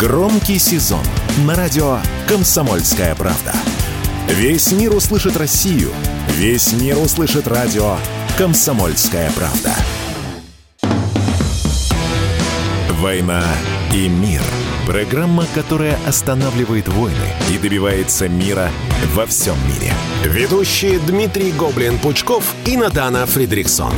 Громкий сезон на радио «Комсомольская правда». Весь мир услышит Россию. Весь мир услышит радио «Комсомольская правда». «Война и мир». Программа, которая останавливает войны и добивается мира во всем мире. Ведущие Дмитрий Гоблин-Пучков и Надана Фридриксон.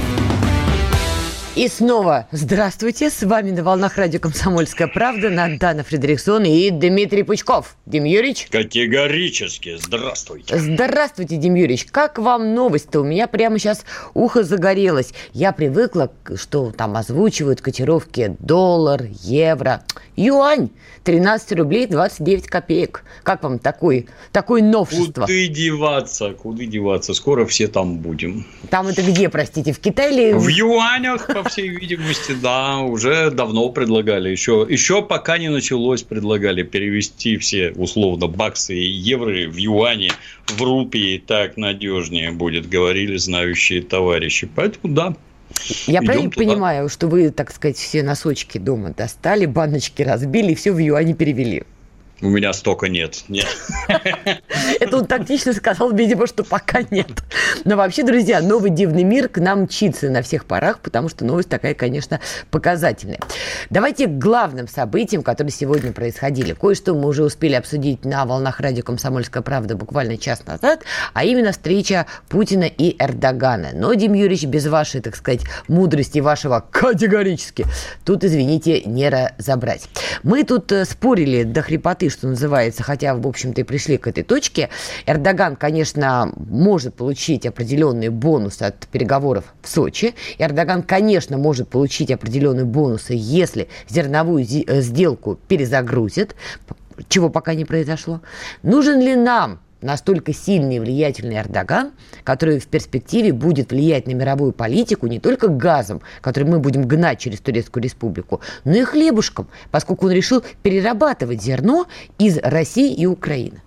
И снова здравствуйте, с вами на волнах радио «Комсомольская правда» Надана Фредериксон и Дмитрий Пучков. Дим Юрьевич? Категорически здравствуйте. Здравствуйте, Дим Юрьевич. Как вам новость-то? У меня прямо сейчас ухо загорелось. Я привыкла, что там озвучивают котировки доллар, евро, юань. 13 рублей 29 копеек. Как вам такой, такое новшество? Куда деваться, куда деваться? Скоро все там будем. Там это где, простите, в Китае или... В юанях, по всей видимости, да, уже давно предлагали. Еще, еще пока не началось, предлагали перевести все, условно, баксы и евро в юани, в рупии. Так надежнее будет, говорили знающие товарищи. Поэтому да, я Идем правильно туда. понимаю, что вы, так сказать, все носочки дома достали, баночки разбили и все в юани перевели? У меня столько нет. Нет. Это он тактично сказал, видимо, что пока нет. Но вообще, друзья, новый дивный мир к нам мчится на всех парах, потому что новость такая, конечно, показательная. Давайте к главным событиям, которые сегодня происходили. Кое-что мы уже успели обсудить на волнах радио «Комсомольская правда» буквально час назад, а именно встреча Путина и Эрдогана. Но, Дим Юрьевич, без вашей, так сказать, мудрости вашего категорически, тут, извините, не разобрать. Мы тут э, спорили до хрипоты, что называется, хотя, в общем-то, и пришли к этой точке. Эрдоган, конечно, может получить определенные бонусы от переговоров в Сочи. Эрдоган, конечно, может получить определенные бонусы, если зерновую э, сделку перезагрузит, чего пока не произошло. Нужен ли нам настолько сильный и влиятельный Эрдоган, который в перспективе будет влиять на мировую политику не только газом, который мы будем гнать через Турецкую республику, но и хлебушком, поскольку он решил перерабатывать зерно из России и Украины.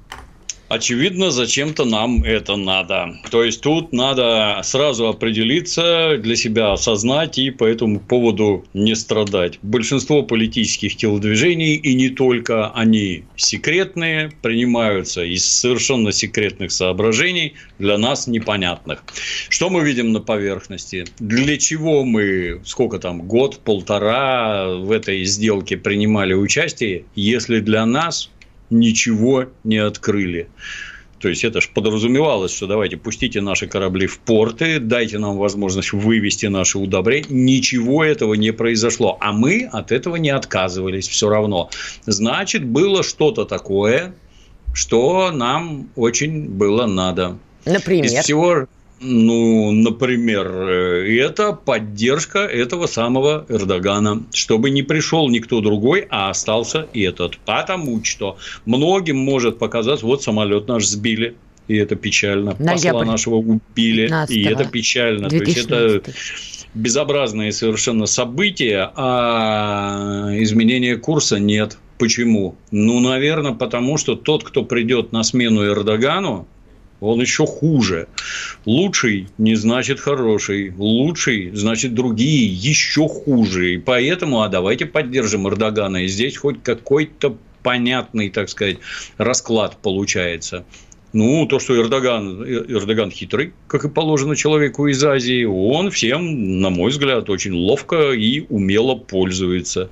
Очевидно, зачем-то нам это надо. То есть тут надо сразу определиться, для себя осознать и по этому поводу не страдать. Большинство политических телодвижений, и не только они секретные, принимаются из совершенно секретных соображений, для нас непонятных. Что мы видим на поверхности? Для чего мы, сколько там, год, полтора в этой сделке принимали участие, если для нас ничего не открыли. То есть это же подразумевалось, что давайте пустите наши корабли в порты, дайте нам возможность вывести наши удобрения. Ничего этого не произошло. А мы от этого не отказывались все равно. Значит, было что-то такое, что нам очень было надо. Например? Из всего, ну, например, э, это поддержка этого самого Эрдогана, чтобы не пришел никто другой, а остался этот. Потому что многим может показаться, вот самолет наш сбили, и это печально. Ноябрь. Посла нашего убили, и это печально. 2016. То есть это безобразные совершенно события, а изменения курса нет. Почему? Ну, наверное, потому что тот, кто придет на смену Эрдогану, он еще хуже. Лучший не значит хороший. Лучший значит другие еще хуже. И поэтому, а давайте поддержим Эрдогана. И здесь хоть какой-то понятный, так сказать, расклад получается. Ну, то, что Эрдоган, Эрдоган хитрый, как и положено человеку из Азии, он всем, на мой взгляд, очень ловко и умело пользуется.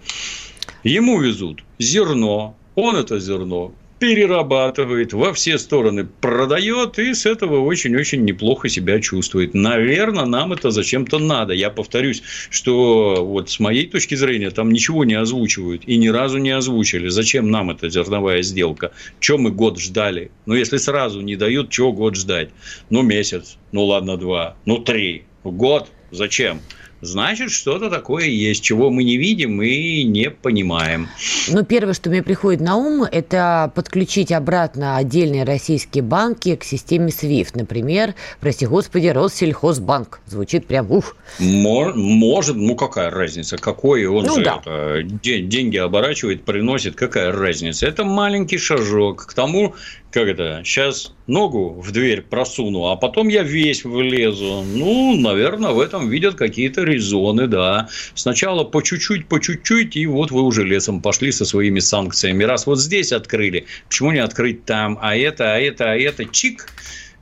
Ему везут зерно, он это зерно перерабатывает, во все стороны продает и с этого очень-очень неплохо себя чувствует. Наверное, нам это зачем-то надо. Я повторюсь, что вот с моей точки зрения там ничего не озвучивают и ни разу не озвучили. Зачем нам эта зерновая сделка? Чем мы год ждали? Ну, если сразу не дают, чего год ждать? Ну, месяц, ну, ладно, два, ну, три. Год? Зачем? Значит, что-то такое есть, чего мы не видим и не понимаем. Ну, первое, что мне приходит на ум, это подключить обратно отдельные российские банки к системе SWIFT. Например, прости господи, Россельхозбанк. Звучит прям ух. Может, ну какая разница, какой он ну, же да. это, деньги оборачивает, приносит, какая разница. Это маленький шажок к тому, как это, сейчас ногу в дверь просуну, а потом я весь влезу. Ну, наверное, в этом видят какие-то резоны, да. Сначала по чуть-чуть, по чуть-чуть, и вот вы уже лесом пошли со своими санкциями. Раз вот здесь открыли, почему не открыть там, а это, а это, а это, чик,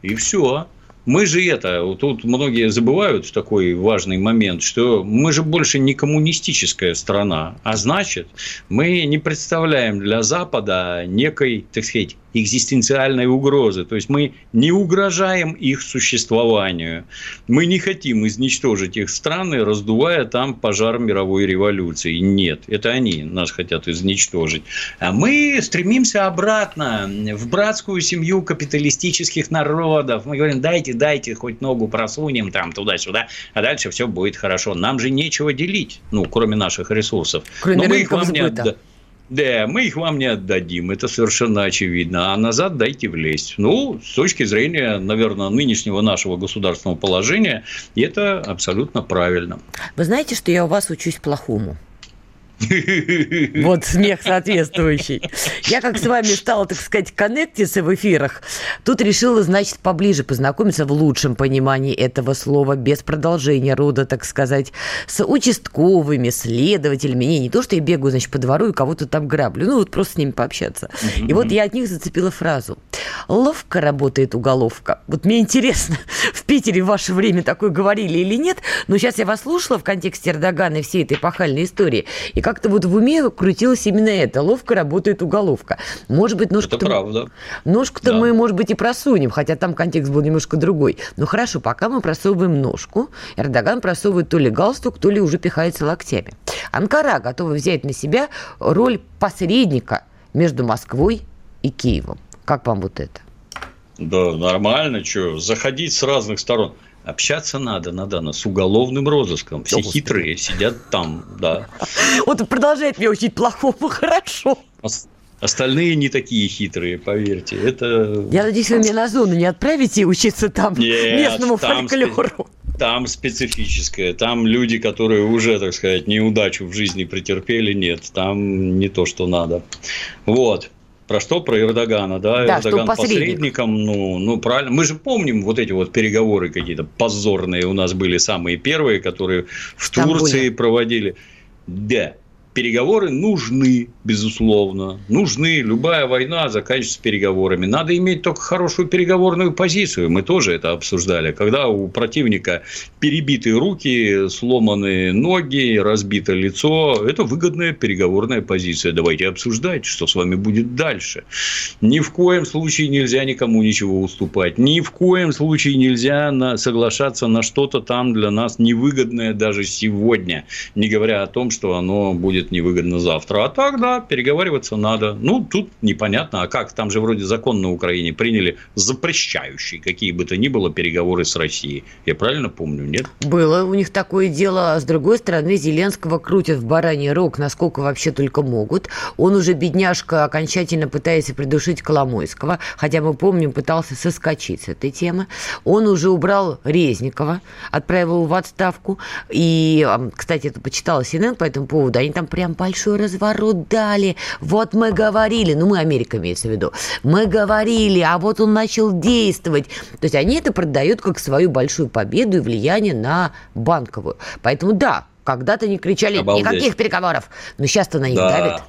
и все. Мы же это, тут многие забывают такой важный момент, что мы же больше не коммунистическая страна, а значит, мы не представляем для Запада некой, так сказать, экзистенциальной угрозы. То есть мы не угрожаем их существованию. Мы не хотим изничтожить их страны, раздувая там пожар мировой революции. Нет, это они нас хотят изничтожить. А мы стремимся обратно в братскую семью капиталистических народов. Мы говорим, дайте, дайте, хоть ногу просунем там туда-сюда, а дальше все будет хорошо. Нам же нечего делить, ну, кроме наших ресурсов. Кроме Но мы их вам не отдадим. Да, мы их вам не отдадим, это совершенно очевидно. А назад дайте влезть. Ну, с точки зрения, наверное, нынешнего нашего государственного положения, это абсолютно правильно. Вы знаете, что я у вас учусь плохому? Вот смех соответствующий. Я как с вами стала, так сказать, коннектиться в эфирах, тут решила, значит, поближе познакомиться в лучшем понимании этого слова, без продолжения рода, так сказать, с участковыми, следователями. Не, не то, что я бегаю, значит, по двору и кого-то там граблю, ну вот просто с ними пообщаться. И вот я от них зацепила фразу. Ловко работает уголовка. Вот мне интересно, в Питере в ваше время такое говорили или нет, но сейчас я вас слушала в контексте Эрдогана и всей этой эпохальной истории, и как-то вот в уме крутилось именно это. Ловко работает уголовка. Может быть, ножку-то... Это правда. Ножку-то да. мы, может быть, и просунем, хотя там контекст был немножко другой. Но хорошо, пока мы просовываем ножку, Эрдоган просовывает то ли галстук, то ли уже пихается локтями. Анкара готова взять на себя роль посредника между Москвой и Киевом. Как вам вот это? Да, нормально, что, заходить с разных сторон. Общаться надо, надо, с уголовным розыском. Все хитрые сидят там, да. Вот продолжает меня учить плохому, хорошо. Остальные не такие хитрые, поверьте. Это... Я надеюсь, вы меня на зону не отправите учиться там Нет, местному там фольклору. Спе... Там специфическое. Там люди, которые уже, так сказать, неудачу в жизни претерпели, нет. Там не то, что надо. Вот. Про что? Про Эрдогана, да? да Эрдоган посредник. посредником, ну, ну, правильно. Мы же помним вот эти вот переговоры какие-то позорные у нас были самые первые, которые в Турции проводили. Да, переговоры нужны, безусловно. Нужны. Любая война заканчивается переговорами. Надо иметь только хорошую переговорную позицию. Мы тоже это обсуждали. Когда у противника перебитые руки, сломанные ноги, разбито лицо, это выгодная переговорная позиция. Давайте обсуждать, что с вами будет дальше. Ни в коем случае нельзя никому ничего уступать. Ни в коем случае нельзя на, соглашаться на что-то там для нас невыгодное даже сегодня. Не говоря о том, что оно будет будет невыгодно завтра. А так, да, переговариваться надо. Ну, тут непонятно, а как? Там же вроде закон на Украине приняли запрещающий какие бы то ни было переговоры с Россией. Я правильно помню, нет? Было у них такое дело. А с другой стороны, Зеленского крутят в бараний рог, насколько вообще только могут. Он уже, бедняжка, окончательно пытается придушить Коломойского, хотя мы помним, пытался соскочить с этой темы. Он уже убрал Резникова, отправил в отставку. И, кстати, это почитала CNN по этому поводу. Они там прям большой разворот дали. Вот мы говорили, ну мы Америка имеется в виду, мы говорили, а вот он начал действовать. То есть они это продают как свою большую победу и влияние на банковую. Поэтому да, когда-то не кричали Обалдеть. никаких переговоров, но сейчас-то на них да. давят.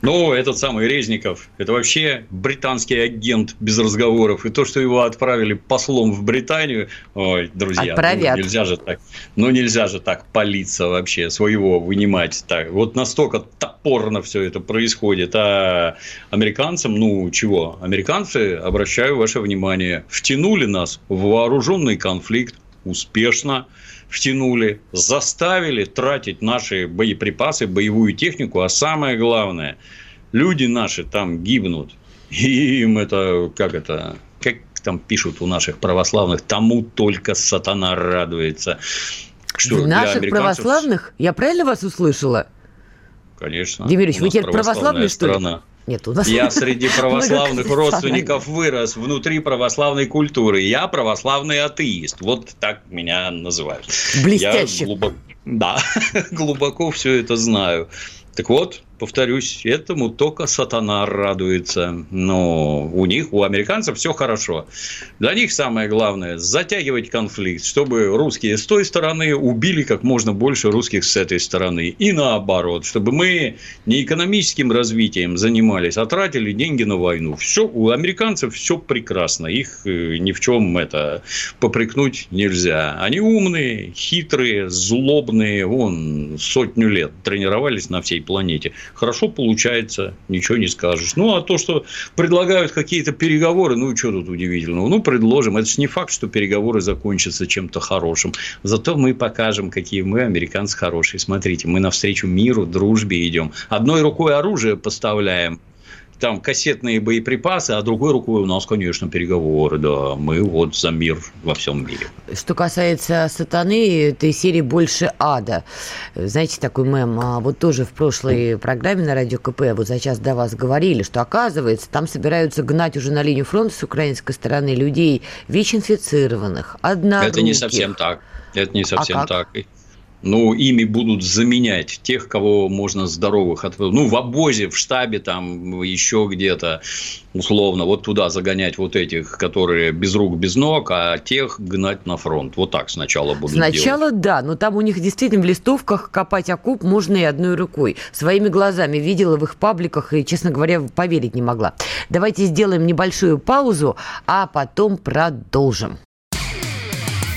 Ну, этот самый Резников, это вообще британский агент без разговоров. И то, что его отправили послом в Британию, ой, друзья, ну, нельзя же так, ну нельзя же так палиться вообще, своего вынимать. Так, вот настолько топорно все это происходит. А американцам, ну чего, американцы, обращаю ваше внимание, втянули нас в вооруженный конфликт успешно втянули, заставили тратить наши боеприпасы, боевую технику, а самое главное, люди наши там гибнут. И им это, как это, как там пишут у наших православных, тому только сатана радуется. Что в наших американцев... православных? Я правильно вас услышала? Конечно. Демирович, вы теперь православный, что ли? Нет, у нас... Я среди православных родственников вырос внутри православной культуры. Я православный атеист. Вот так меня называют. Блестяще. Я глубоко, да, глубоко все это знаю. Так вот, повторюсь, этому только сатана радуется. Но у них, у американцев все хорошо. Для них самое главное – затягивать конфликт, чтобы русские с той стороны убили как можно больше русских с этой стороны. И наоборот, чтобы мы не экономическим развитием занимались, а тратили деньги на войну. Все, у американцев все прекрасно. Их э, ни в чем это попрекнуть нельзя. Они умные, хитрые, злобные. Вон, сотню лет тренировались на всей планете хорошо получается, ничего не скажешь. Ну, а то, что предлагают какие-то переговоры, ну, что тут удивительного? Ну, предложим. Это же не факт, что переговоры закончатся чем-то хорошим. Зато мы покажем, какие мы, американцы, хорошие. Смотрите, мы навстречу миру, дружбе идем. Одной рукой оружие поставляем, там кассетные боеприпасы, а другой рукой у нас, конечно, переговоры, да. Мы вот за мир во всем мире. Что касается сатаны, этой серии больше ада. Знаете, такой мем, а вот тоже в прошлой программе на Радио КП, вот за час до вас говорили, что оказывается, там собираются гнать уже на линию фронта с украинской стороны людей ВИЧ-инфицированных, одноруких. Это не совсем так. Это не совсем а так ну, ими будут заменять тех, кого можно здоровых отвозить. Ну, в обозе, в штабе, там, еще где-то, условно, вот туда загонять вот этих, которые без рук, без ног, а тех гнать на фронт. Вот так сначала будут Сначала делать. да, но там у них действительно в листовках копать окоп можно и одной рукой. Своими глазами видела в их пабликах и, честно говоря, поверить не могла. Давайте сделаем небольшую паузу, а потом продолжим.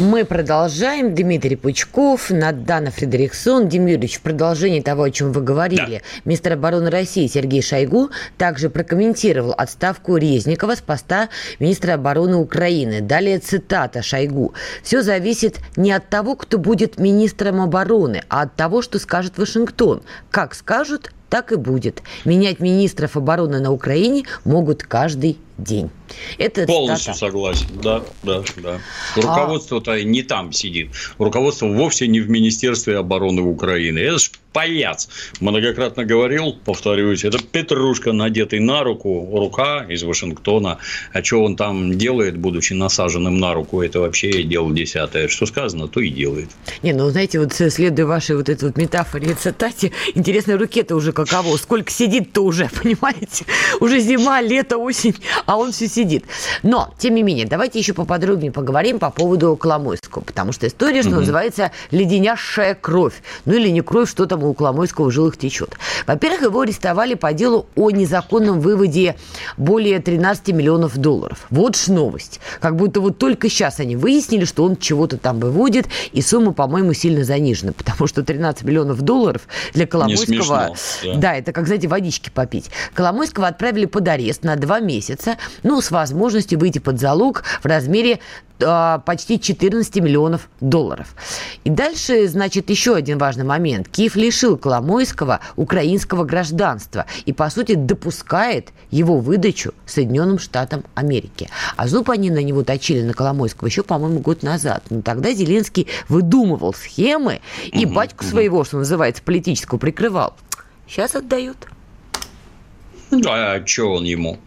Мы продолжаем. Дмитрий Пучков, Надана Фредериксон. Демирович, в продолжении того, о чем вы говорили, да. министр обороны России Сергей Шойгу также прокомментировал отставку Резникова с поста министра обороны Украины. Далее цитата Шойгу. «Все зависит не от того, кто будет министром обороны, а от того, что скажет Вашингтон. Как скажут, так и будет. Менять министров обороны на Украине могут каждый день. Это Полностью цитата. согласен, да, да, да. Руководство-то а... не там сидит. Руководство вовсе не в Министерстве обороны Украины. Это ж паяц. Многократно говорил, повторюсь, это петрушка, надетый на руку, рука из Вашингтона. А что он там делает, будучи насаженным на руку, это вообще дело десятое. Что сказано, то и делает. Не, ну, знаете, вот следуя вашей вот этой вот метафоре и цитате, интересно, руке-то уже каково? Сколько сидит-то уже, понимаете? Уже зима, лето, осень, а он все сидит. Но, тем не менее, давайте еще поподробнее поговорим по поводу Коломойского, потому что история, что угу. называется, леденящая кровь. Ну, или не кровь, что там у Коломойского в жилах течет. Во-первых, его арестовали по делу о незаконном выводе более 13 миллионов долларов. Вот ж новость. Как будто вот только сейчас они выяснили, что он чего-то там выводит, и сумма, по-моему, сильно занижена, потому что 13 миллионов долларов для Коломойского... да. да, это как, знаете, водички попить. Коломойского отправили под арест на два месяца, ну, с возможностью выйти под залог в размере а, почти 14 миллионов долларов. И дальше, значит, еще один важный момент. Киев лишил Коломойского украинского гражданства и, по сути, допускает его выдачу Соединенным Штатам Америки. А зуб они на него точили, на Коломойского, еще, по-моему, год назад. Но тогда Зеленский выдумывал схемы и угу, батьку угу. своего, что называется, политического прикрывал. Сейчас отдают. А что он ему?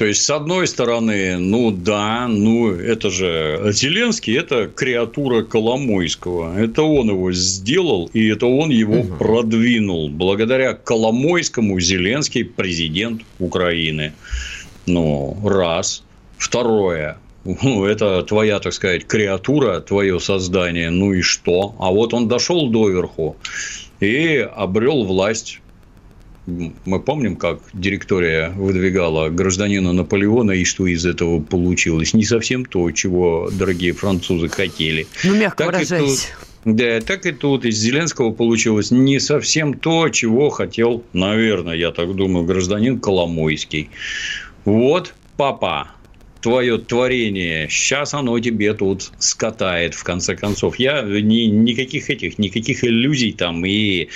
То есть, с одной стороны, ну да, ну это же Зеленский, это креатура Коломойского. Это он его сделал, и это он его угу. продвинул. Благодаря Коломойскому Зеленский президент Украины. Ну, раз. Второе. Ну, это твоя, так сказать, креатура, твое создание. Ну и что? А вот он дошел доверху и обрел власть мы помним, как директория выдвигала гражданина Наполеона, и что из этого получилось. Не совсем то, чего дорогие французы хотели. Ну, мягко так выражаясь. Да, так и тут из Зеленского получилось не совсем то, чего хотел, наверное, я так думаю, гражданин Коломойский. Вот папа, твое творение, сейчас оно тебе тут скатает, в конце концов. Я ни, никаких этих, никаких иллюзий там и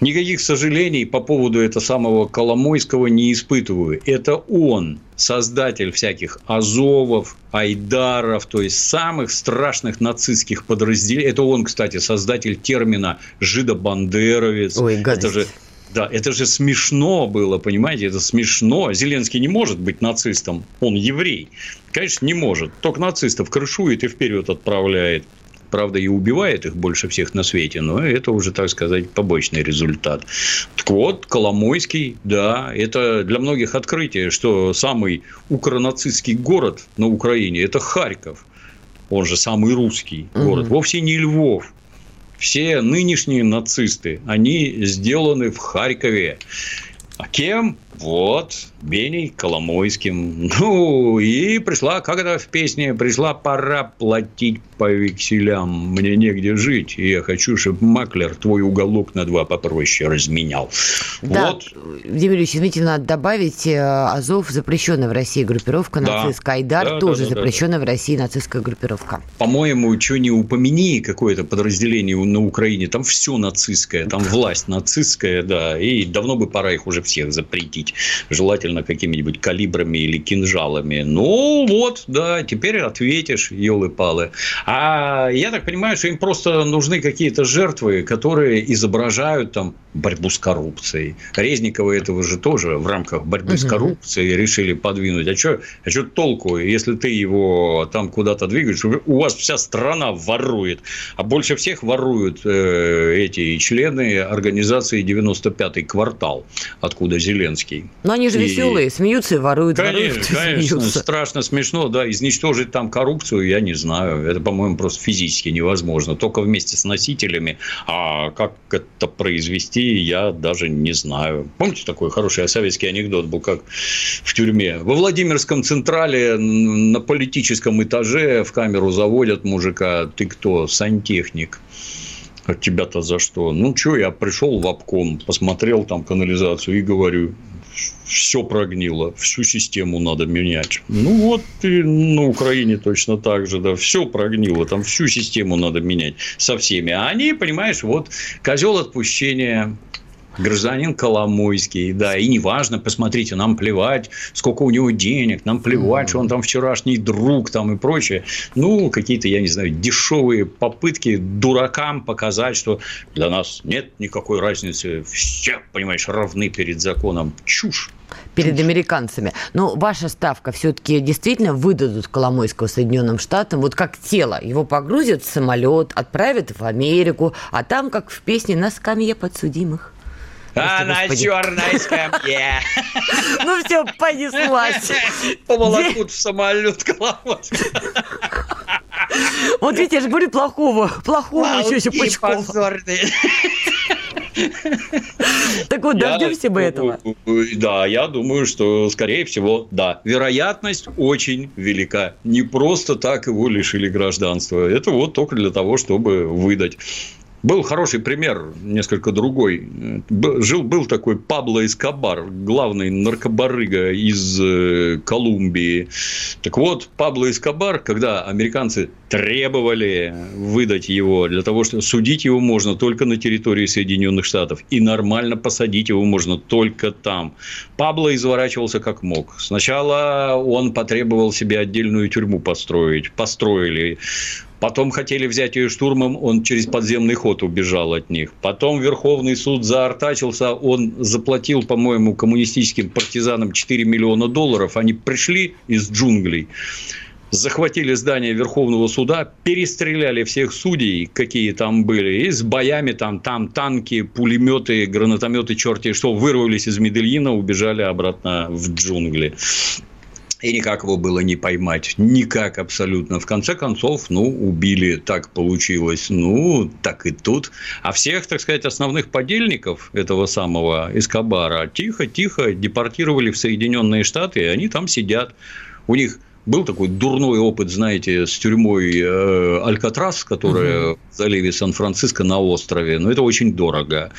Никаких сожалений по поводу этого самого Коломойского не испытываю. Это он, создатель всяких Азовов, Айдаров, то есть самых страшных нацистских подразделений. Это он, кстати, создатель термина «жидобандеровец». Ой, гадость. Это же да, это же смешно было, понимаете, это смешно. Зеленский не может быть нацистом, он еврей. Конечно, не может. Только нацистов крышует и вперед отправляет. Правда, и убивает их больше всех на свете, но это уже, так сказать, побочный результат. Так вот, Коломойский, да, это для многих открытие, что самый укронацистский город на Украине – это Харьков. Он же самый русский город. Угу. Вовсе не Львов. Все нынешние нацисты, они сделаны в Харькове. А кем? Вот, Беней Коломойским. Ну, и пришла, как это в песне, пришла пора платить по векселям. Мне негде жить, и я хочу, чтобы маклер твой уголок на два попроще разменял. Да, вот. Владимир извините, надо добавить, э, Азов запрещенная в России группировка да. нацистская, Айдар да, тоже да, да, запрещенная да. в России нацистская группировка. По-моему, что не упомяни какое-то подразделение на Украине, там все нацистское, там власть нацистская, да, и давно бы пора их уже всех запретить желательно какими-нибудь калибрами или кинжалами. Ну, вот, да, теперь ответишь, елы-палы. А я так понимаю, что им просто нужны какие-то жертвы, которые изображают там борьбу с коррупцией. Резникова этого же тоже в рамках борьбы угу. с коррупцией решили подвинуть. А что а что толку, если ты его там куда-то двигаешь? У вас вся страна ворует. А больше всех воруют э, эти члены организации 95-й квартал, откуда Зеленский. Но они же и... веселые, смеются и воруют. Конечно, воруют, конечно, смеются. страшно смешно, да, изничтожить там коррупцию, я не знаю, это, по-моему, просто физически невозможно, только вместе с носителями, а как это произвести, я даже не знаю. Помните такой хороший советский анекдот был, как в тюрьме? Во Владимирском Централе на политическом этаже в камеру заводят мужика, ты кто, сантехник? от «А тебя-то за что? Ну, что, я пришел в обком, посмотрел там канализацию и говорю, все прогнило, всю систему надо менять. Ну вот и на Украине точно так же, да, все прогнило, там всю систему надо менять со всеми. А они, понимаешь, вот козел отпущения, гражданин Коломойский, да, и неважно, посмотрите, нам плевать, сколько у него денег, нам плевать, mm-hmm. что он там вчерашний друг там и прочее. Ну, какие-то, я не знаю, дешевые попытки дуракам показать, что для нас нет никакой разницы, все, понимаешь, равны перед законом. Чушь перед американцами. Но ваша ставка все-таки действительно выдадут Коломойского Соединенным Штатам, вот как тело. Его погрузят в самолет, отправят в Америку, а там, как в песне, на скамье подсудимых. А на черной скамье. Ну все, понеслась. Поволокут в самолет головой. Вот видите, я же говорю плохого, плохого еще еще Пучкова. Так вот, дождемся мы этого. Да, я думаю, что, скорее всего, да. Вероятность очень велика. Не просто так его лишили гражданства. Это вот только для того, чтобы выдать. Был хороший пример, несколько другой. Жил, был такой Пабло Эскобар, главный наркобарыга из э, Колумбии. Так вот, Пабло Эскобар, когда американцы требовали выдать его для того, чтобы судить его можно только на территории Соединенных Штатов. И нормально посадить его можно только там. Пабло изворачивался как мог. Сначала он потребовал себе отдельную тюрьму построить. Построили. Потом хотели взять ее штурмом, он через подземный ход убежал от них. Потом Верховный суд заортачился, он заплатил, по-моему, коммунистическим партизанам 4 миллиона долларов. Они пришли из джунглей, захватили здание Верховного суда, перестреляли всех судей, какие там были, и с боями там, там танки, пулеметы, гранатометы, черти что, вырвались из Медельина, убежали обратно в джунгли. И никак его было не поймать. Никак абсолютно. В конце концов, ну, убили, так получилось. Ну, так и тут. А всех, так сказать, основных подельников этого самого Эскобара тихо-тихо депортировали в Соединенные Штаты, и они там сидят. У них Был такой дурной опыт, знаете, с тюрьмой э, Алькатрас, которая угу. в заливе Сан-Франциско на острове. Но это очень дорого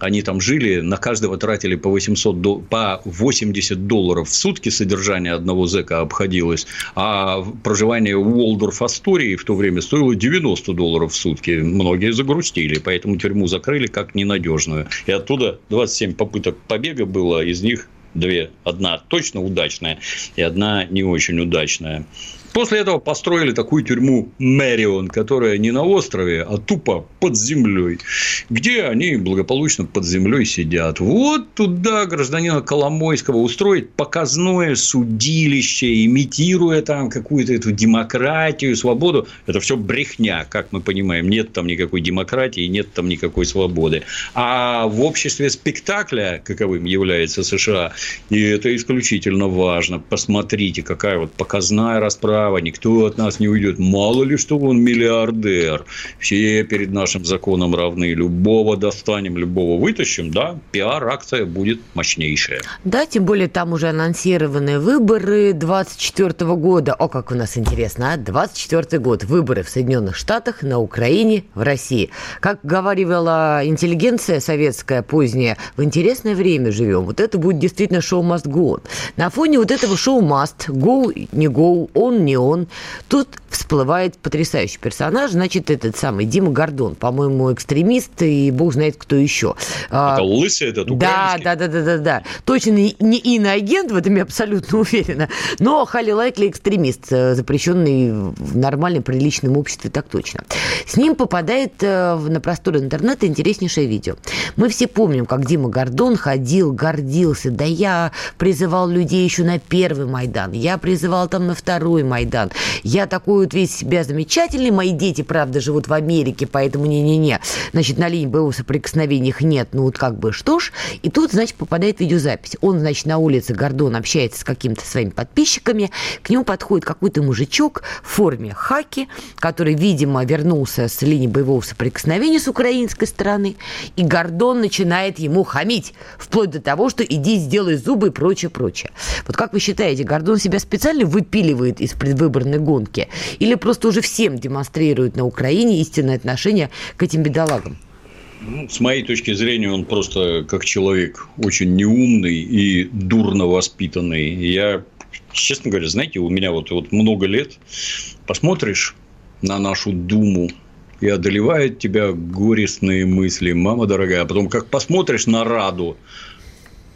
они там жили, на каждого тратили по, 800, по 80 долларов в сутки содержание одного зэка обходилось, а проживание в Уолдорф Астории в то время стоило 90 долларов в сутки. Многие загрустили, поэтому тюрьму закрыли как ненадежную. И оттуда 27 попыток побега было, из них две. Одна точно удачная и одна не очень удачная. После этого построили такую тюрьму Мэрион, которая не на острове, а тупо под землей, где они благополучно под землей сидят. Вот туда гражданина Коломойского устроить показное судилище, имитируя там какую-то эту демократию, свободу. Это все брехня, как мы понимаем. Нет там никакой демократии, нет там никакой свободы. А в обществе спектакля, каковым является США, и это исключительно важно. Посмотрите, какая вот показная расправа права, никто от нас не уйдет. Мало ли, что он миллиардер. Все перед нашим законом равны. Любого достанем, любого вытащим, да, пиар-акция будет мощнейшая. Да, тем более там уже анонсированы выборы 24 года. О, как у нас интересно, а? 24 год. Выборы в Соединенных Штатах, на Украине, в России. Как говорила интеллигенция советская поздняя, в интересное время живем. Вот это будет действительно шоу must go. На фоне вот этого шоу must go, не go, он, не он. Тут всплывает потрясающий персонаж, значит, этот самый Дима Гордон, по-моему, экстремист, и бог знает, кто еще. А, Это лысый этот да, да, да, да, да, да. Точно не, не иноагент, в этом я абсолютно уверена, но Хали Лайкли экстремист, э, запрещенный в нормальном, приличном обществе, так точно. С ним попадает э, на простор интернета интереснейшее видео. Мы все помним, как Дима Гордон ходил, гордился, да я призывал людей еще на первый Майдан, я призывал там на второй Майдан, Майдан. Я такой вот весь себя замечательный, мои дети, правда, живут в Америке, поэтому не-не-не. Значит, на линии боевого соприкосновения их нет, ну вот как бы что ж. И тут, значит, попадает видеозапись. Он, значит, на улице Гордон общается с какими-то своими подписчиками, к нему подходит какой-то мужичок в форме хаки, который, видимо, вернулся с линии боевого соприкосновения с украинской стороны, и Гордон начинает ему хамить, вплоть до того, что иди сделай зубы и прочее, прочее. Вот как вы считаете, Гордон себя специально выпиливает из предвыборной гонки? Или просто уже всем демонстрирует на Украине истинное отношение к этим бедолагам? Ну, с моей точки зрения, он просто как человек очень неумный и дурно воспитанный. Я, честно говоря, знаете, у меня вот, вот много лет посмотришь на нашу Думу, и одолевают тебя горестные мысли, мама дорогая. А потом, как посмотришь на Раду,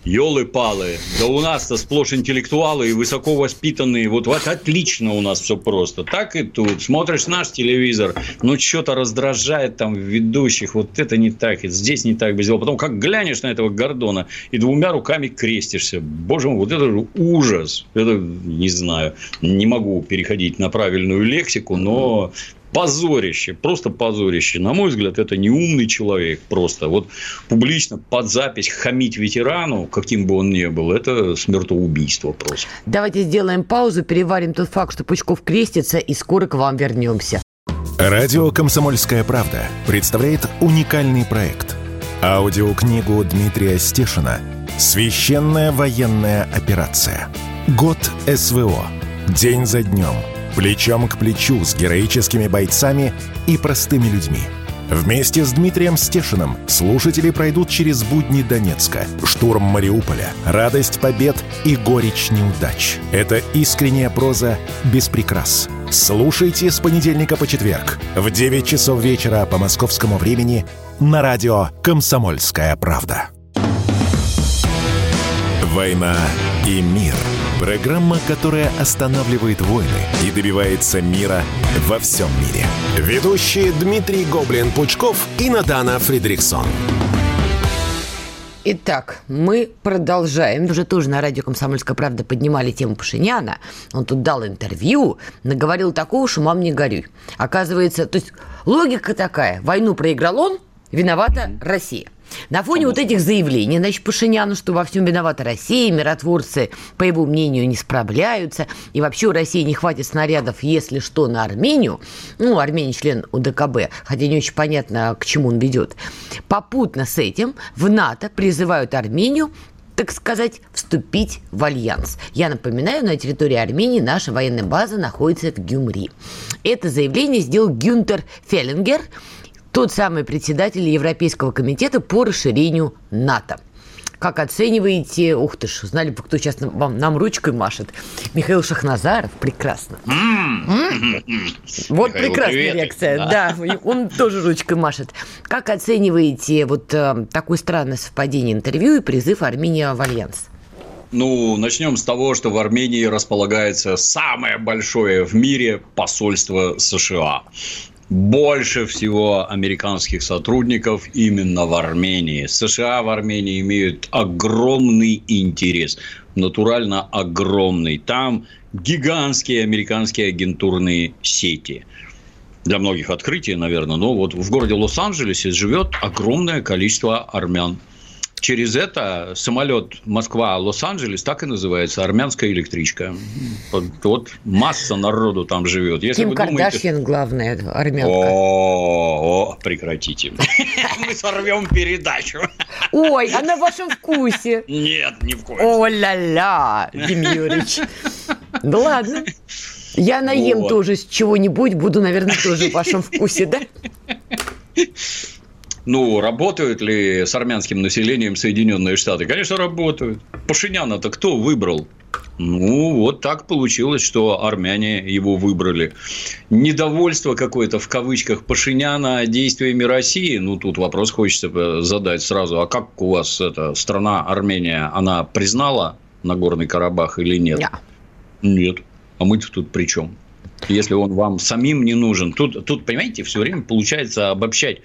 Ёлы-палы, да у нас-то сплошь интеллектуалы и высоко воспитанные. Вот, вот отлично у нас все просто. Так и тут. Смотришь наш телевизор, ну, что-то раздражает там ведущих. Вот это не так, и здесь не так бы сделал. Потом, как глянешь на этого Гордона и двумя руками крестишься. Боже мой, вот это же ужас. Это, не знаю, не могу переходить на правильную лексику, но позорище, просто позорище. На мой взгляд, это неумный человек просто. Вот публично под запись хамить ветерану, каким бы он ни был, это смертоубийство просто. Давайте сделаем паузу, переварим тот факт, что Пучков крестится, и скоро к вам вернемся. Радио «Комсомольская правда» представляет уникальный проект. Аудиокнигу Дмитрия Стешина «Священная военная операция. Год СВО. День за днем» плечом к плечу с героическими бойцами и простыми людьми. Вместе с Дмитрием Стешиным слушатели пройдут через будни Донецка, штурм Мариуполя, радость побед и горечь неудач. Это искренняя проза без прикрас. Слушайте с понедельника по четверг в 9 часов вечера по московскому времени на радио «Комсомольская правда». «Война и мир» – Программа, которая останавливает войны и добивается мира во всем мире. Ведущие Дмитрий Гоблин-Пучков и Надана Фридриксон. Итак, мы продолжаем. Уже тоже на радио «Комсомольская правда» поднимали тему Пашиняна. Он тут дал интервью, наговорил такого, что мам не горюй. Оказывается, то есть логика такая. Войну проиграл он, виновата Россия. На фоне вот этих заявлений, значит, Пашиняна, что во всем виновата Россия, миротворцы, по его мнению, не справляются, и вообще у России не хватит снарядов, если что, на Армению, ну, Армения член УДКБ, хотя не очень понятно, к чему он ведет. Попутно с этим в НАТО призывают Армению так сказать, вступить в альянс. Я напоминаю, на территории Армении наша военная база находится в Гюмри. Это заявление сделал Гюнтер Феллингер, тот самый председатель Европейского комитета по расширению НАТО. Как оцениваете, ух ты ж, знали бы, кто сейчас нам, нам ручкой машет. Михаил Шахназаров, прекрасно. Вот прекрасная реакция, да, он тоже ручкой машет. Как оцениваете вот э, такое странное совпадение интервью и призыв Армении в альянс? Ну, начнем с того, что в Армении располагается самое большое в мире посольство США больше всего американских сотрудников именно в Армении. США в Армении имеют огромный интерес, натурально огромный. Там гигантские американские агентурные сети. Для многих открытие, наверное, но вот в городе Лос-Анджелесе живет огромное количество армян – через это самолет Москва-Лос-Анджелес так и называется, армянская электричка. Вот, вот масса народу там живет. Если Ким вы Кардашьян, думаете... главная армянка. О, о, прекратите. Мы сорвем передачу. Ой, она в вашем вкусе. Нет, не в коем. О-ля-ля, Дим Юрьевич. Да ладно. Я наем вот. тоже с чего-нибудь, буду, наверное, тоже в вашем вкусе, да? Ну, работают ли с армянским населением Соединенные Штаты? Конечно, работают. Пашиняна-то кто выбрал? Ну, вот так получилось, что армяне его выбрали. Недовольство какое-то в кавычках Пашиняна действиями России. Ну, тут вопрос хочется задать сразу. А как у вас эта страна Армения, она признала Нагорный Карабах или нет? Нет. Нет. А мы тут при чем? Если он вам самим не нужен. Тут, тут, понимаете, все время получается обобщать.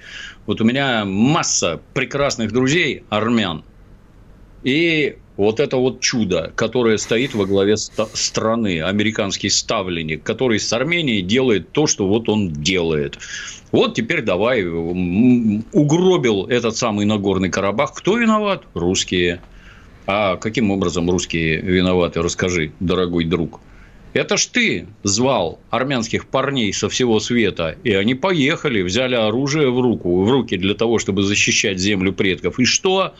Вот у меня масса прекрасных друзей армян. И вот это вот чудо, которое стоит во главе страны, американский ставленник, который с Арменией делает то, что вот он делает. Вот теперь давай угробил этот самый Нагорный Карабах. Кто виноват? Русские. А каким образом русские виноваты? Расскажи, дорогой друг. Это ж ты звал армянских парней со всего света, и они поехали, взяли оружие в руку, в руки для того, чтобы защищать землю предков. И что?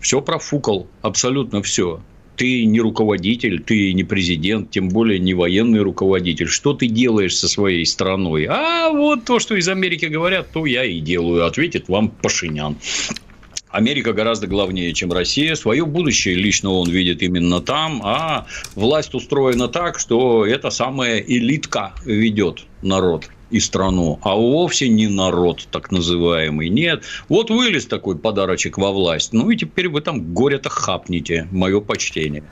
Все профукал, абсолютно все. Ты не руководитель, ты не президент, тем более не военный руководитель. Что ты делаешь со своей страной? А вот то, что из Америки говорят, то я и делаю, ответит вам Пашинян. Америка гораздо главнее, чем Россия. Свое будущее лично он видит именно там, а власть устроена так, что эта самая элитка ведет народ и страну, а вовсе не народ так называемый. Нет, вот вылез такой подарочек во власть, ну и теперь вы там горе-то хапнете, мое почтение.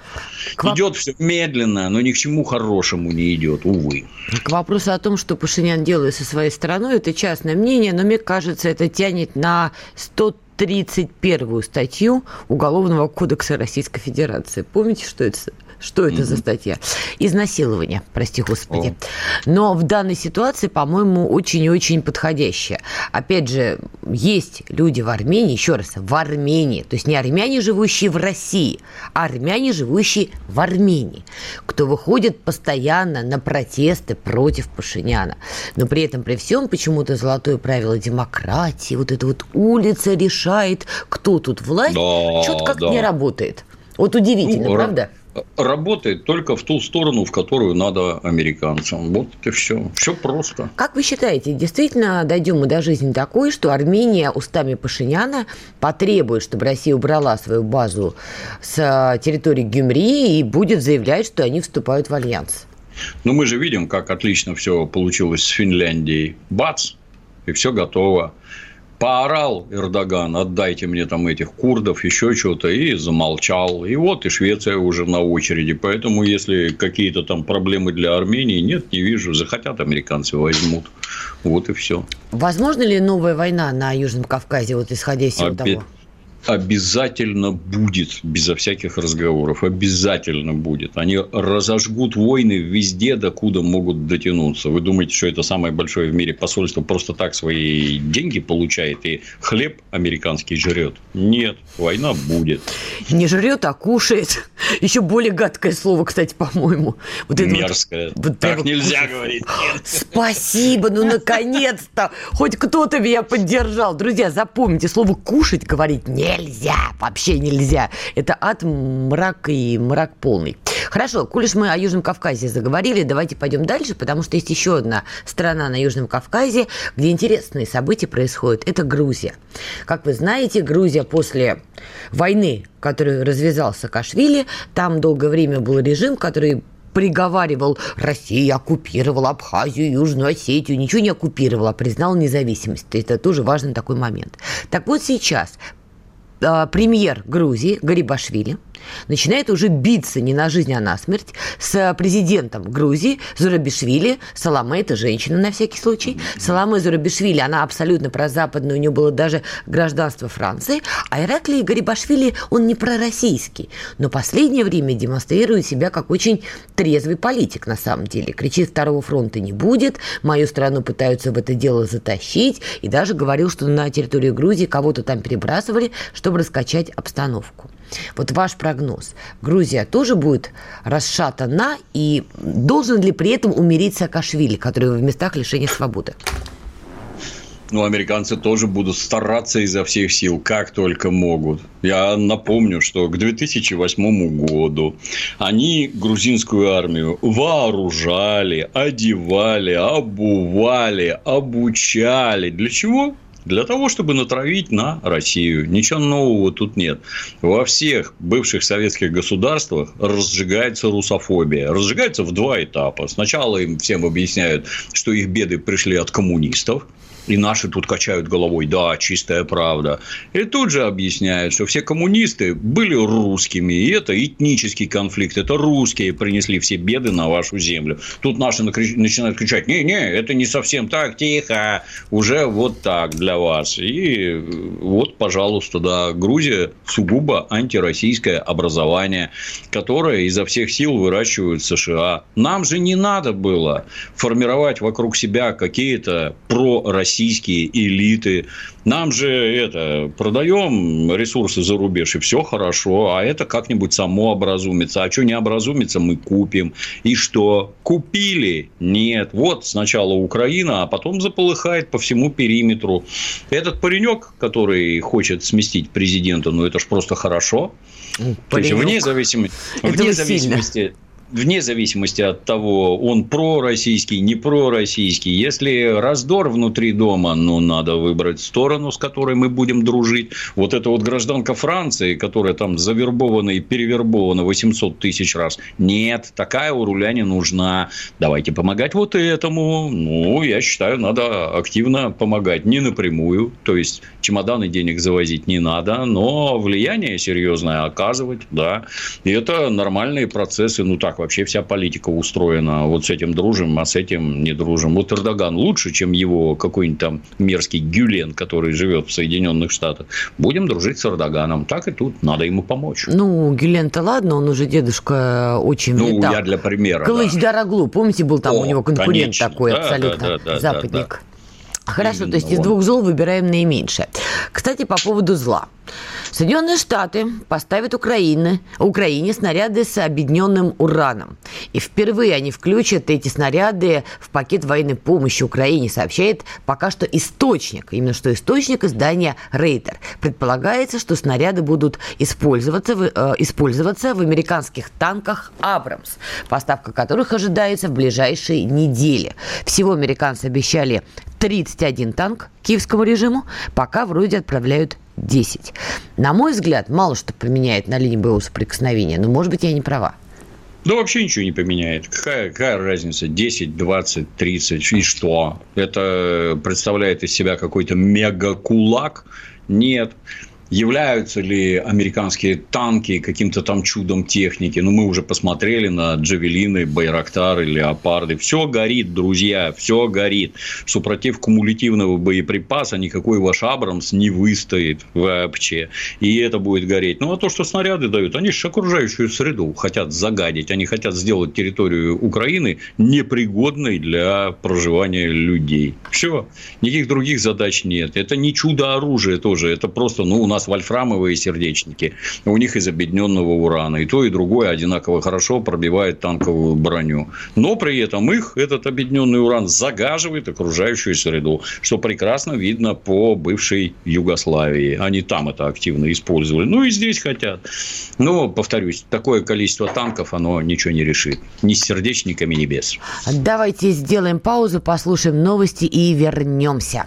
К... Идет все медленно, но ни к чему хорошему не идет, увы. К вопросу о том, что Пашинян делает со своей страной, это частное мнение, но мне кажется, это тянет на 100 31 статью Уголовного кодекса Российской Федерации. Помните, что это что это mm-hmm. за статья? Изнасилование, прости господи. Oh. Но в данной ситуации, по-моему, очень и очень подходящая. Опять же, есть люди в Армении, еще раз, в Армении, то есть не армяне, живущие в России, а армяне, живущие в Армении, кто выходит постоянно на протесты против Пашиняна. Но при этом, при всем, почему-то золотое правило демократии, вот эта вот улица решает, кто тут власть, да, что-то как да. не работает. Вот удивительно, ну, правда? Работает только в ту сторону, в которую надо американцам. Вот и все. Все просто. Как вы считаете, действительно дойдем мы до жизни такой, что Армения устами Пашиняна потребует, чтобы Россия убрала свою базу с а, территории Гюмри и будет заявлять, что они вступают в альянс? Ну, мы же видим, как отлично все получилось с Финляндией. Бац! И все готово поорал Эрдоган, отдайте мне там этих курдов, еще что-то, и замолчал. И вот и Швеция уже на очереди. Поэтому, если какие-то там проблемы для Армении, нет, не вижу. Захотят, американцы возьмут. Вот и все. Возможно ли новая война на Южном Кавказе, вот исходя из всего Опять... того? Обязательно будет, безо всяких разговоров, обязательно будет. Они разожгут войны везде, докуда могут дотянуться. Вы думаете, что это самое большое в мире посольство просто так свои деньги получает и хлеб американский жрет? Нет, война будет. Не жрет, а кушает. Еще более гадкое слово, кстати, по-моему. Вот Мерзкое. Вот, так вот нельзя кушать. говорить. Спасибо, ну наконец-то. Хоть кто-то меня поддержал. Друзья, запомните, слово «кушать» говорить нет нельзя, вообще нельзя. Это ад, мрак и мрак полный. Хорошо, коль уж мы о Южном Кавказе заговорили, давайте пойдем дальше, потому что есть еще одна страна на Южном Кавказе, где интересные события происходят. Это Грузия. Как вы знаете, Грузия после войны, которую развязал Саакашвили, там долгое время был режим, который приговаривал, Россия оккупировала Абхазию, Южную Осетию, ничего не оккупировала, признала независимость. Это тоже важный такой момент. Так вот сейчас премьер Грузии Гарибашвили – начинает уже биться не на жизнь, а на смерть с президентом Грузии Зурабишвили. Саламе – это женщина на всякий случай. Саламе Зурабишвили, она абсолютно прозападная, у нее было даже гражданство Франции. А Ираклий Гарибашвили, он не пророссийский. Но последнее время демонстрирует себя как очень трезвый политик на самом деле. Кричит, второго фронта не будет, мою страну пытаются в это дело затащить. И даже говорил, что на территории Грузии кого-то там перебрасывали, чтобы раскачать обстановку. Вот ваш прогноз. Грузия тоже будет расшатана, и должен ли при этом умереть Саакашвили, который в местах лишения свободы? Ну, американцы тоже будут стараться изо всех сил, как только могут. Я напомню, что к 2008 году они грузинскую армию вооружали, одевали, обували, обучали. Для чего? Для того, чтобы натравить на Россию. Ничего нового тут нет. Во всех бывших советских государствах разжигается русофобия. Разжигается в два этапа. Сначала им всем объясняют, что их беды пришли от коммунистов – и наши тут качают головой, да, чистая правда. И тут же объясняют, что все коммунисты были русскими, и это этнический конфликт, это русские принесли все беды на вашу землю. Тут наши начинают кричать, не-не, это не совсем так, тихо, уже вот так для вас. И вот, пожалуйста, да, Грузия сугубо антироссийское образование, которое изо всех сил выращивают США. Нам же не надо было формировать вокруг себя какие-то пророссийские российские элиты. Нам же это продаем ресурсы за рубеж, и все хорошо, а это как-нибудь само образумится. А что не образумится, мы купим. И что? Купили? Нет. Вот сначала Украина, а потом заполыхает по всему периметру. Этот паренек, который хочет сместить президента, ну это ж просто хорошо. Паренек. То есть вне зависимости, вне зависимости вне зависимости от того, он пророссийский, не пророссийский, если раздор внутри дома, ну, надо выбрать сторону, с которой мы будем дружить. Вот эта вот гражданка Франции, которая там завербована и перевербована 800 тысяч раз. Нет, такая у руля не нужна. Давайте помогать вот этому. Ну, я считаю, надо активно помогать. Не напрямую, то есть чемоданы денег завозить не надо, но влияние серьезное оказывать, да. И это нормальные процессы. Ну, так вообще вся политика устроена. Вот с этим дружим, а с этим не дружим. Вот Эрдоган лучше, чем его какой-нибудь там мерзкий Гюлен, который живет в Соединенных Штатах. Будем дружить с Эрдоганом. Так и тут. Надо ему помочь. Ну, Гюлен-то ладно, он уже дедушка очень... Ну, видал. я для примера. Кылыч да. Дороглу, помните, был там О, у него конкурент конечно. такой да, абсолютно, да, да, западник. Да, да. Хорошо, то есть из двух зол выбираем наименьшее. Кстати, по поводу зла. Соединенные Штаты поставят Украине, Украине снаряды с объединенным ураном. И впервые они включат эти снаряды в пакет военной помощи Украине, сообщает пока что источник. Именно что источник издания Рейтер. Предполагается, что снаряды будут использоваться в, э, использоваться в американских танках «Абрамс», поставка которых ожидается в ближайшие недели. Всего американцы обещали 31 танк киевскому режиму, пока вроде отправляют 10. На мой взгляд, мало что поменяет на линии боевого соприкосновения, но, может быть, я не права. Да вообще ничего не поменяет. Какая, какая разница? 10, 20, 30 и что? Это представляет из себя какой-то мега-кулак? Нет. Являются ли американские танки каким-то там чудом техники? Ну, мы уже посмотрели на Джавелины, Байрактары, Леопарды. Все горит, друзья, все горит. Супротив кумулятивного боеприпаса никакой ваш Абрамс не выстоит вообще. И это будет гореть. Ну, а то, что снаряды дают, они же окружающую среду хотят загадить. Они хотят сделать территорию Украины непригодной для проживания людей. Все. Никаких других задач нет. Это не чудо оружия тоже. Это просто, ну, у нас нас вольфрамовые сердечники, у них из объединенного урана. И то, и другое одинаково хорошо пробивает танковую броню. Но при этом их, этот объединенный уран, загаживает окружающую среду, что прекрасно видно по бывшей Югославии. Они там это активно использовали. Ну, и здесь хотят. Но, повторюсь, такое количество танков, оно ничего не решит. Ни с сердечниками, ни без. Давайте сделаем паузу, послушаем новости и вернемся.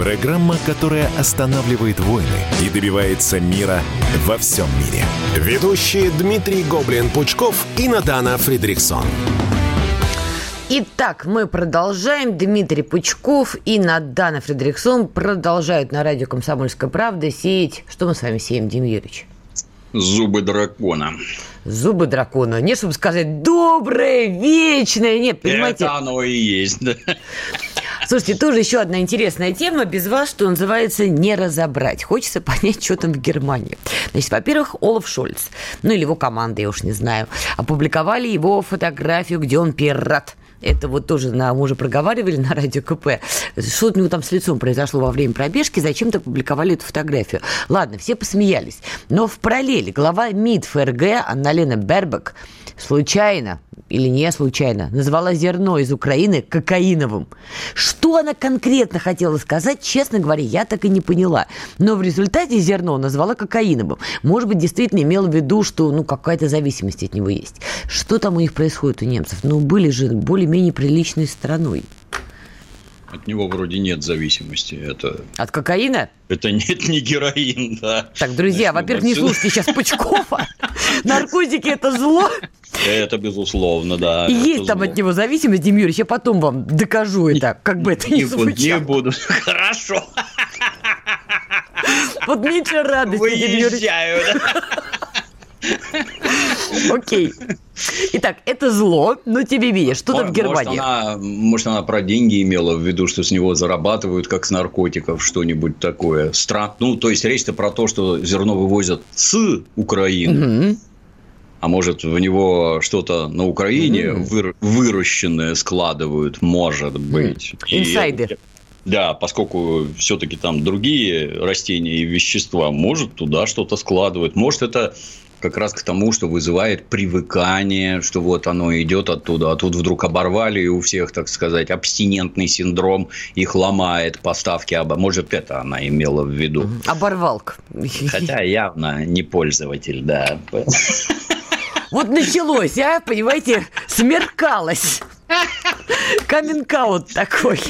программа, которая останавливает войны и добивается мира во всем мире. Ведущие Дмитрий Гоблин-Пучков и Надана Фридриксон. Итак, мы продолжаем. Дмитрий Пучков и Надана Фредериксон продолжают на радио «Комсомольская правда» сеять... Что мы с вами сеем, Дим Юрьевич? Зубы дракона. Зубы дракона. Не чтобы сказать доброе, вечное. Нет, понимаете... Это оно и есть, да. Слушайте, тоже еще одна интересная тема, без вас, что называется, не разобрать. Хочется понять, что там в Германии. Значит, во-первых, Олаф Шольц, ну или его команда, я уж не знаю, опубликовали его фотографию, где он пират. Это вот тоже на, мы уже проговаривали на радио КП. Что у него там с лицом произошло во время пробежки, зачем-то публиковали эту фотографию. Ладно, все посмеялись. Но в параллели глава МИД ФРГ Анна-Лена Бербек случайно или не случайно назвала зерно из Украины кокаиновым. Что она конкретно хотела сказать, честно говоря, я так и не поняла. Но в результате зерно назвала кокаиновым. Может быть, действительно имела в виду, что ну, какая-то зависимость от него есть. Что там у них происходит у немцев? Ну, были же более-менее приличной страной. От него вроде нет зависимости. Это... От кокаина? Это нет, не героин, да. Так, друзья, во-первых, не слушайте сейчас Пучкова. Наркотики – это зло. Это безусловно, да. И есть там зло. от него зависимость, Дим Юрьевич, я потом вам докажу это, как бы это ни звучало. Не буду, хорошо. Вот мне радости, Дим Юрьевич. Окей. Итак, это зло, но тебе видишь, что там в Германии? Может она, может, она про деньги имела в виду, что с него зарабатывают, как с наркотиков, что-нибудь такое. Стран... Ну, то есть, речь-то про то, что зерно вывозят с Украины. Угу. А может, в него что-то на Украине mm вы, выращенное складывают, может быть. Инсайды. И, да, поскольку все-таки там другие растения и вещества, может, туда что-то складывают. Может, это как раз к тому, что вызывает привыкание, что вот оно идет оттуда, а тут вдруг оборвали, и у всех, так сказать, абстинентный синдром их ломает, поставки, может, это она имела в виду. Оборвалка. Хотя явно не пользователь, да. Вот началось, а, понимаете, смеркалось. Каминг такой.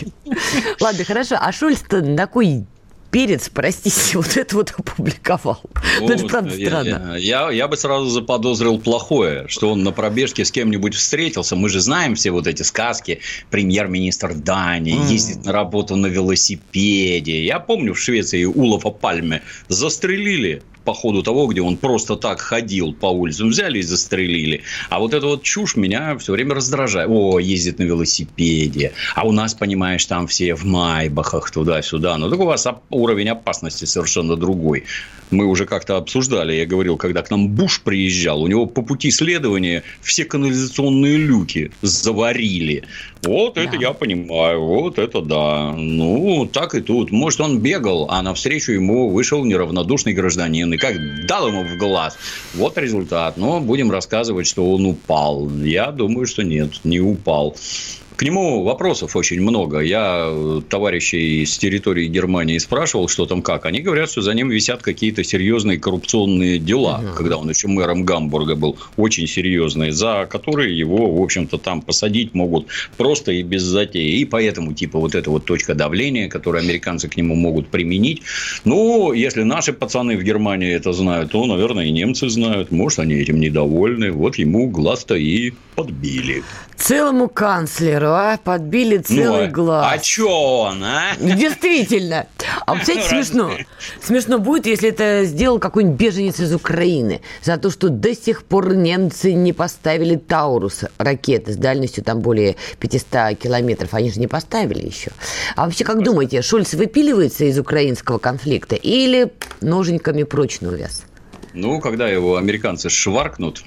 Ладно, хорошо. А Шульц-то такой перец, простите, вот это вот опубликовал. Ну, это правда странно. Я, я бы сразу заподозрил плохое, что он на пробежке с кем-нибудь встретился. Мы же знаем все вот эти сказки. Премьер-министр Дании mm. ездит на работу на велосипеде. Я помню, в Швеции Улафа Пальме застрелили по ходу того, где он просто так ходил по улицам, взяли и застрелили. А вот эта вот чушь меня все время раздражает. О, ездит на велосипеде. А у нас, понимаешь, там все в майбахах туда-сюда. Но так у вас уровень опасности совершенно другой мы уже как-то обсуждали, я говорил, когда к нам Буш приезжал, у него по пути следования все канализационные люки заварили. Вот да. это я понимаю, вот это да. Ну, так и тут. Может, он бегал, а навстречу ему вышел неравнодушный гражданин. И как дал ему в глаз. Вот результат. Но будем рассказывать, что он упал. Я думаю, что нет, не упал. К нему вопросов очень много. Я э, товарищей с территории Германии спрашивал, что там как. Они говорят, что за ним висят какие-то серьезные коррупционные дела, угу. когда он еще мэром Гамбурга был, очень серьезные, за которые его, в общем-то, там посадить могут просто и без затеи. И поэтому, типа, вот эта вот точка давления, которую американцы к нему могут применить. Ну, если наши пацаны в Германии это знают, то, наверное, и немцы знают. Может, они этим недовольны. Вот ему глаз-то и подбили. Целому канцлеру а? Подбили ну, целый ну, глаз. А чё он, а? Действительно. А, кстати, смешно. Смешно будет, если это сделал какой-нибудь беженец из Украины за то, что до сих пор немцы не поставили Таурус ракеты с дальностью там более 500 километров. Они же не поставили еще. А вообще, как думаете, Шульц выпиливается из украинского конфликта или ноженьками прочно увяз? Ну, когда его американцы шваркнут,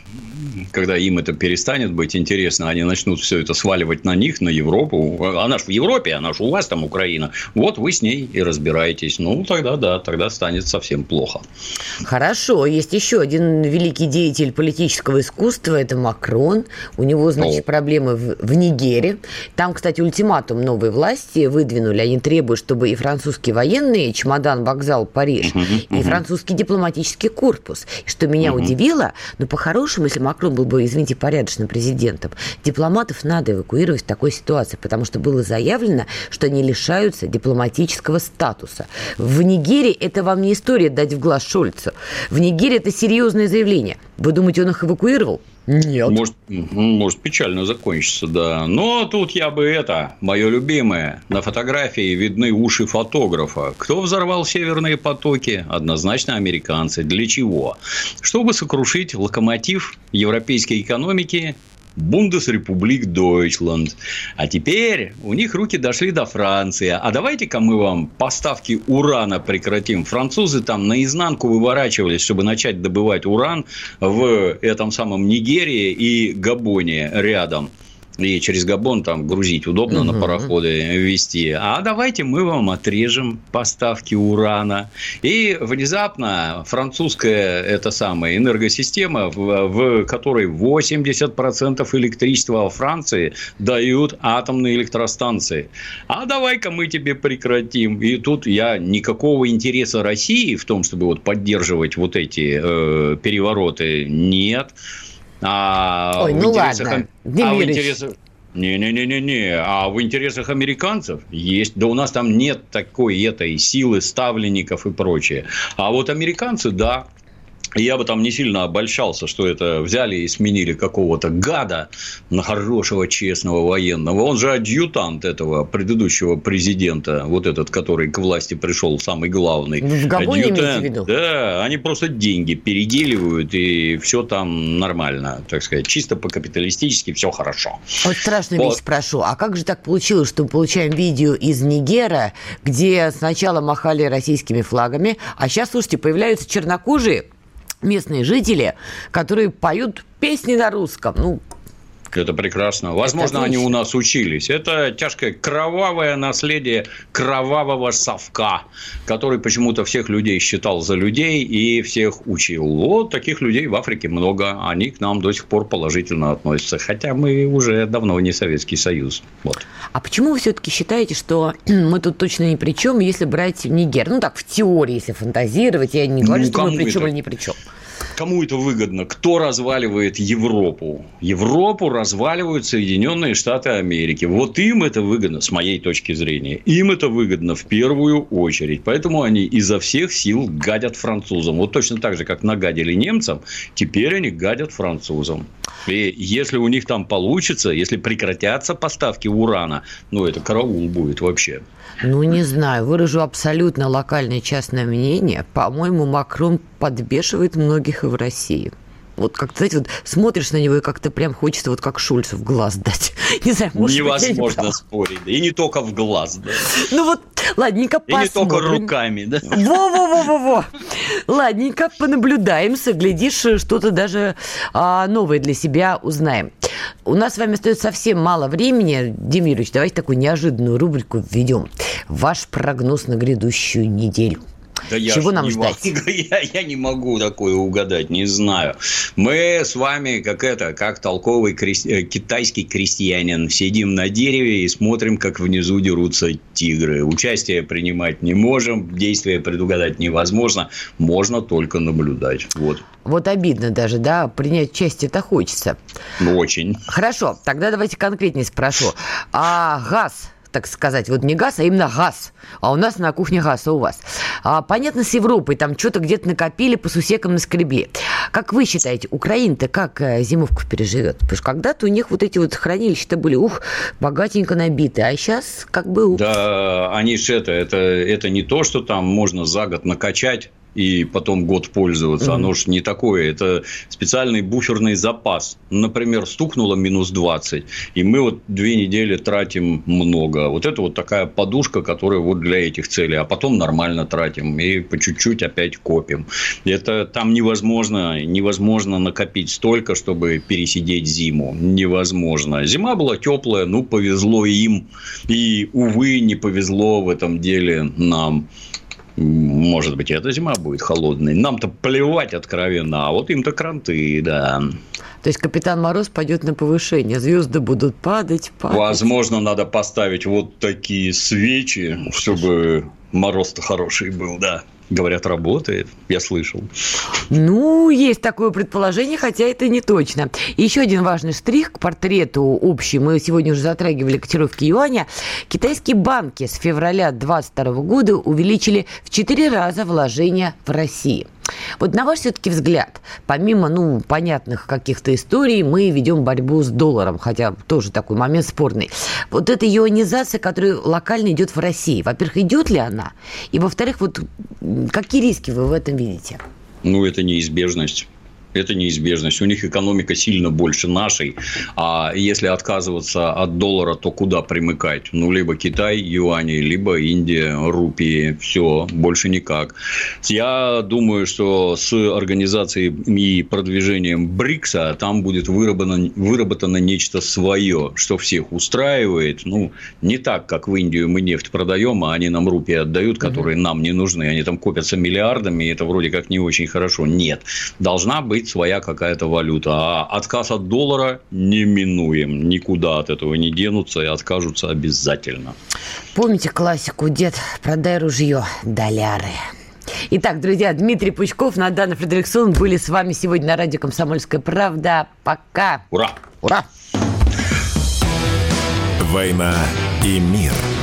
когда им это перестанет быть интересно, они начнут все это сваливать на них, на Европу. Она же в Европе, она же у вас там Украина. Вот вы с ней и разбираетесь. Ну, тогда да, тогда станет совсем плохо. Хорошо. Есть еще один великий деятель политического искусства. Это Макрон. У него, значит, О. проблемы в, в Нигере. Там, кстати, ультиматум новой власти выдвинули. Они требуют, чтобы и французские военные, чемодан, вокзал, Париж, угу, и угу. французский дипломатический корпус. И что меня угу. удивило, ну, по-хорошему, если Макрон был бы, извините, порядочным президентом. Дипломатов надо эвакуировать в такой ситуации, потому что было заявлено, что они лишаются дипломатического статуса. В Нигерии это вам не история дать в глаз Шольцу. В Нигерии это серьезное заявление. Вы думаете, он их эвакуировал? Нет. Может, может печально закончиться, да. Но тут я бы это, мое любимое. На фотографии видны уши фотографа. Кто взорвал северные потоки? Однозначно американцы. Для чего? Чтобы сокрушить локомотив европейской экономики Бундесрепублик Дойчланд. А теперь у них руки дошли до Франции. А давайте-ка мы вам поставки урана прекратим. Французы там наизнанку выворачивались, чтобы начать добывать уран в этом самом Нигерии и Габоне рядом и через Габон там грузить удобно угу. на пароходы везти. А давайте мы вам отрежем поставки урана. И внезапно французская эта самая энергосистема, в, в которой 80% электричества во Франции дают атомные электростанции. А давай-ка мы тебе прекратим. И тут я никакого интереса России в том, чтобы вот поддерживать вот эти э, перевороты, нет. А Ой, ну ладно, а в интересах... Не-не-не-не-не. А в интересах американцев есть. Да у нас там нет такой этой силы ставленников и прочее. А вот американцы, да, я бы там не сильно обольщался, что это взяли и сменили какого-то гада на хорошего, честного военного. Он же адъютант этого предыдущего президента, вот этот, который к власти пришел, самый главный. В Габоне адъютант, в виду? Да, они просто деньги переделивают, и все там нормально, так сказать. Чисто по-капиталистически все хорошо. Вот страшную вот. вещь спрошу. А как же так получилось, что мы получаем видео из Нигера, где сначала махали российскими флагами, а сейчас, слушайте, появляются чернокожие, местные жители, которые поют песни на русском. Ну, это прекрасно. Возможно, это они у нас учились. Это тяжкое кровавое наследие кровавого совка, который почему-то всех людей считал за людей и всех учил. Вот таких людей в Африке много. Они к нам до сих пор положительно относятся. Хотя мы уже давно не Советский Союз. Вот. А почему вы все-таки считаете, что мы тут точно ни при чем, если брать Нигер? Ну так, в теории, если фантазировать, я не говорю, ну, что мы при чем или ни при чем. Кому это выгодно? Кто разваливает Европу? Европу разваливают Соединенные Штаты Америки. Вот им это выгодно, с моей точки зрения. Им это выгодно в первую очередь. Поэтому они изо всех сил гадят французам. Вот точно так же, как нагадили немцам, теперь они гадят французам. И если у них там получится, если прекратятся поставки урана, ну, это караул будет вообще. Ну, не знаю, выражу абсолютно локальное частное мнение. По-моему, Макрон подбешивает многих и в России. Вот как-то, знаете, вот смотришь на него и как-то прям хочется вот как Шульцу в глаз дать. Не знаю, может Невозможно быть, спорить. И не только в глаз, да. Ну вот, ладненько посмотрим. И не только руками, да. Во-во-во-во-во. Ладненько понаблюдаемся, глядишь, что-то даже а, новое для себя узнаем. У нас с вами остается совсем мало времени. Дим Юрьевич, давайте такую неожиданную рубрику введем. Ваш прогноз на грядущую неделю. Да Чего нам ждать? я, я не могу такое угадать, не знаю. Мы с вами, как это, как толковый крес... Э, китайский крестьянин, сидим на дереве и смотрим, как внизу дерутся тигры. Участие принимать не можем, действия предугадать невозможно, можно только наблюдать. Вот. Вот обидно даже, да, принять участие это хочется. Ну, очень. Хорошо, тогда давайте конкретнее спрошу. А газ так сказать, вот не газ, а именно газ. А у нас на кухне газ, а у вас. А, понятно, с Европой там что-то где-то накопили, по сусекам наскребли. Как вы считаете, Украина-то как э, зимовку переживет? Потому что когда-то у них вот эти вот хранилища-то были, ух, богатенько набиты, а сейчас как бы... Ух. Да, они же это, это, это не то, что там можно за год накачать и потом год пользоваться. Mm-hmm. Оно же не такое. Это специальный буферный запас. Например, стукнуло минус 20, и мы вот две недели тратим много. Вот это вот такая подушка, которая вот для этих целей. А потом нормально тратим и по чуть-чуть опять копим. Это там невозможно, невозможно накопить столько, чтобы пересидеть зиму. Невозможно. Зима была теплая, ну, повезло им. И, увы, не повезло в этом деле нам. Может быть, эта зима будет холодной. Нам-то плевать откровенно, а вот им-то кранты, да. То есть Капитан Мороз пойдет на повышение, звезды будут падать, падать. Возможно, надо поставить вот такие свечи, чтобы мороз-то хороший был, да. Говорят, работает. Я слышал. Ну, есть такое предположение, хотя это не точно. Еще один важный штрих к портрету общий. Мы сегодня уже затрагивали котировки юаня. Китайские банки с февраля 2022 года увеличили в 4 раза вложения в России. Вот на ваш все-таки взгляд, помимо, ну, понятных каких-то историй, мы ведем борьбу с долларом, хотя тоже такой момент спорный. Вот эта юанизация, которая локально идет в России, во-первых, идет ли она? И, во-вторых, вот какие риски вы в этом видите? Ну, это неизбежность это неизбежность. У них экономика сильно больше нашей. А если отказываться от доллара, то куда примыкать? Ну, либо Китай, юани, либо Индия, рупии. Все, больше никак. Я думаю, что с организацией и продвижением БРИКСа там будет выработано, выработано нечто свое, что всех устраивает. Ну, не так, как в Индию мы нефть продаем, а они нам рупии отдают, которые угу. нам не нужны. Они там копятся миллиардами, и это вроде как не очень хорошо. Нет. Должна быть быть своя какая-то валюта. А отказ от доллара неминуем. Никуда от этого не денутся и откажутся обязательно. Помните классику «Дед, продай ружье, доляры». Итак, друзья, Дмитрий Пучков, Надана Фредериксон были с вами сегодня на радио «Комсомольская правда». Пока. Ура! Ура! «Война и мир» –